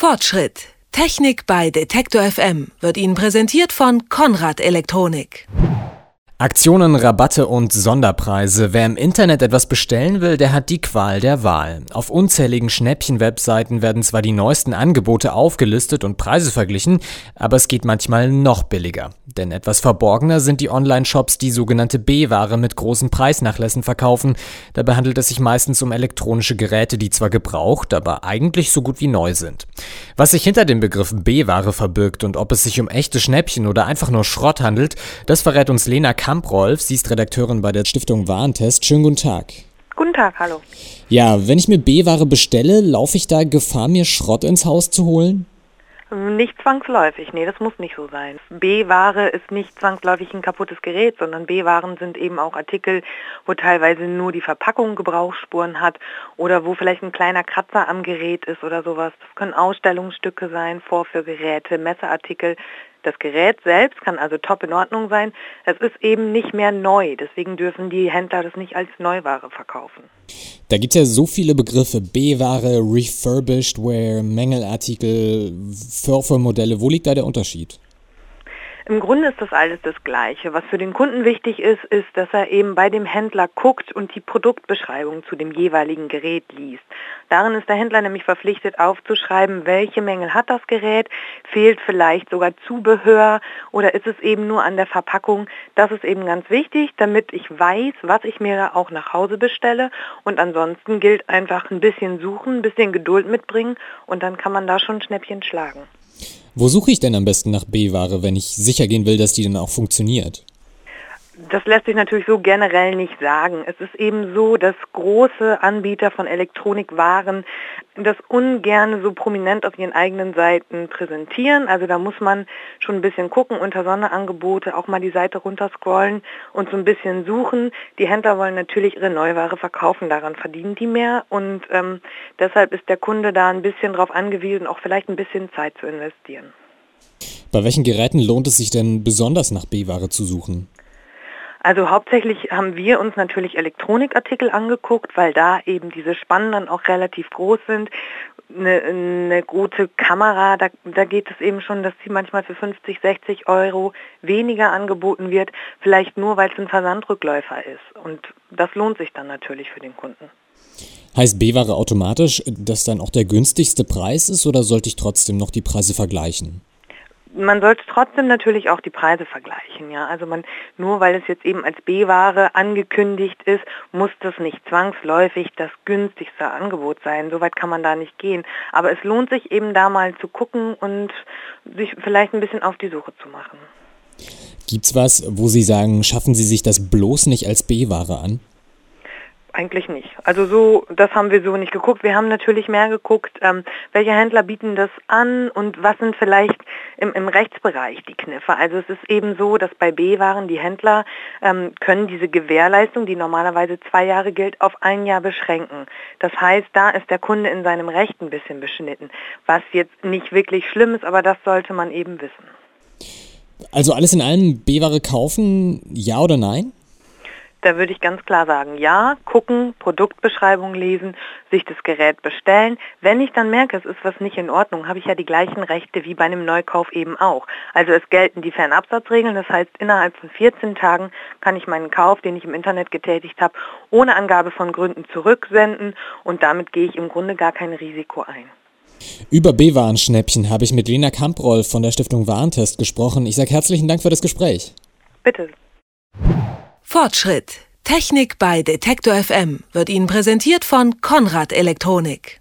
Fortschritt. Technik bei Detektor FM wird Ihnen präsentiert von Konrad Elektronik. Aktionen, Rabatte und Sonderpreise. Wer im Internet etwas bestellen will, der hat die Qual der Wahl. Auf unzähligen Schnäppchen-Webseiten werden zwar die neuesten Angebote aufgelistet und Preise verglichen, aber es geht manchmal noch billiger. Denn etwas verborgener sind die Online-Shops, die sogenannte B-Ware mit großen Preisnachlässen verkaufen. Dabei handelt es sich meistens um elektronische Geräte, die zwar gebraucht, aber eigentlich so gut wie neu sind. Was sich hinter dem Begriff B-Ware verbirgt und ob es sich um echte Schnäppchen oder einfach nur Schrott handelt, das verrät uns Lena Kamprolf. Sie ist Redakteurin bei der Stiftung Warentest. Schönen guten Tag. Guten Tag, hallo. Ja, wenn ich mir B-Ware bestelle, laufe ich da Gefahr, mir Schrott ins Haus zu holen? Nicht zwangsläufig, nee, das muss nicht so sein. B-Ware ist nicht zwangsläufig ein kaputtes Gerät, sondern B-Waren sind eben auch Artikel, wo teilweise nur die Verpackung Gebrauchsspuren hat oder wo vielleicht ein kleiner Kratzer am Gerät ist oder sowas. Das können Ausstellungsstücke sein, Vorführgeräte, Messeartikel. Das Gerät selbst kann also top in Ordnung sein. Es ist eben nicht mehr neu. Deswegen dürfen die Händler das nicht als Neuware verkaufen. Da gibt es ja so viele Begriffe. B-Ware, Refurbished Ware, Mängelartikel, Vorführmodelle. Wo liegt da der Unterschied? Im Grunde ist das alles das Gleiche. Was für den Kunden wichtig ist, ist, dass er eben bei dem Händler guckt und die Produktbeschreibung zu dem jeweiligen Gerät liest. Darin ist der Händler nämlich verpflichtet aufzuschreiben, welche Mängel hat das Gerät, fehlt vielleicht sogar Zubehör oder ist es eben nur an der Verpackung. Das ist eben ganz wichtig, damit ich weiß, was ich mir auch nach Hause bestelle. Und ansonsten gilt einfach ein bisschen suchen, ein bisschen Geduld mitbringen und dann kann man da schon Schnäppchen schlagen. Wo suche ich denn am besten nach B-Ware, wenn ich sicher gehen will, dass die dann auch funktioniert? Das lässt sich natürlich so generell nicht sagen. Es ist eben so, dass große Anbieter von Elektronikwaren das ungern so prominent auf ihren eigenen Seiten präsentieren. Also da muss man schon ein bisschen gucken, unter Sonderangebote auch mal die Seite runterscrollen und so ein bisschen suchen. Die Händler wollen natürlich ihre Neuware verkaufen, daran verdienen die mehr und ähm, deshalb ist der Kunde da ein bisschen darauf angewiesen, auch vielleicht ein bisschen Zeit zu investieren. Bei welchen Geräten lohnt es sich denn besonders nach B-Ware zu suchen? Also hauptsächlich haben wir uns natürlich Elektronikartikel angeguckt, weil da eben diese Spannen dann auch relativ groß sind. Eine, eine gute Kamera, da, da geht es eben schon, dass sie manchmal für 50, 60 Euro weniger angeboten wird, vielleicht nur, weil es ein Versandrückläufer ist. Und das lohnt sich dann natürlich für den Kunden. Heißt B-Ware automatisch, dass dann auch der günstigste Preis ist oder sollte ich trotzdem noch die Preise vergleichen? Man sollte trotzdem natürlich auch die Preise vergleichen. Ja? Also man, nur weil es jetzt eben als B-Ware angekündigt ist, muss das nicht zwangsläufig das günstigste Angebot sein. Soweit kann man da nicht gehen. Aber es lohnt sich eben da mal zu gucken und sich vielleicht ein bisschen auf die Suche zu machen. Gibt's was, wo Sie sagen, schaffen Sie sich das bloß nicht als B-Ware an? Eigentlich nicht. Also so, das haben wir so nicht geguckt. Wir haben natürlich mehr geguckt, ähm, welche Händler bieten das an und was sind vielleicht im, im, Rechtsbereich die Kniffe. Also es ist eben so, dass bei B-Waren die Händler ähm, können diese Gewährleistung, die normalerweise zwei Jahre gilt, auf ein Jahr beschränken. Das heißt, da ist der Kunde in seinem Recht ein bisschen beschnitten, was jetzt nicht wirklich schlimm ist, aber das sollte man eben wissen. Also alles in allem B-Ware kaufen, ja oder nein? Da würde ich ganz klar sagen, ja, gucken, Produktbeschreibung lesen, sich das Gerät bestellen. Wenn ich dann merke, es ist was nicht in Ordnung, habe ich ja die gleichen Rechte wie bei einem Neukauf eben auch. Also es gelten die Fernabsatzregeln, das heißt innerhalb von 14 Tagen kann ich meinen Kauf, den ich im Internet getätigt habe, ohne Angabe von Gründen zurücksenden und damit gehe ich im Grunde gar kein Risiko ein. Über B-Warenschnäppchen habe ich mit Lena Kamproll von der Stiftung Warentest gesprochen. Ich sage herzlichen Dank für das Gespräch. Bitte. Fortschritt. Technik bei Detektor FM wird Ihnen präsentiert von Konrad Elektronik.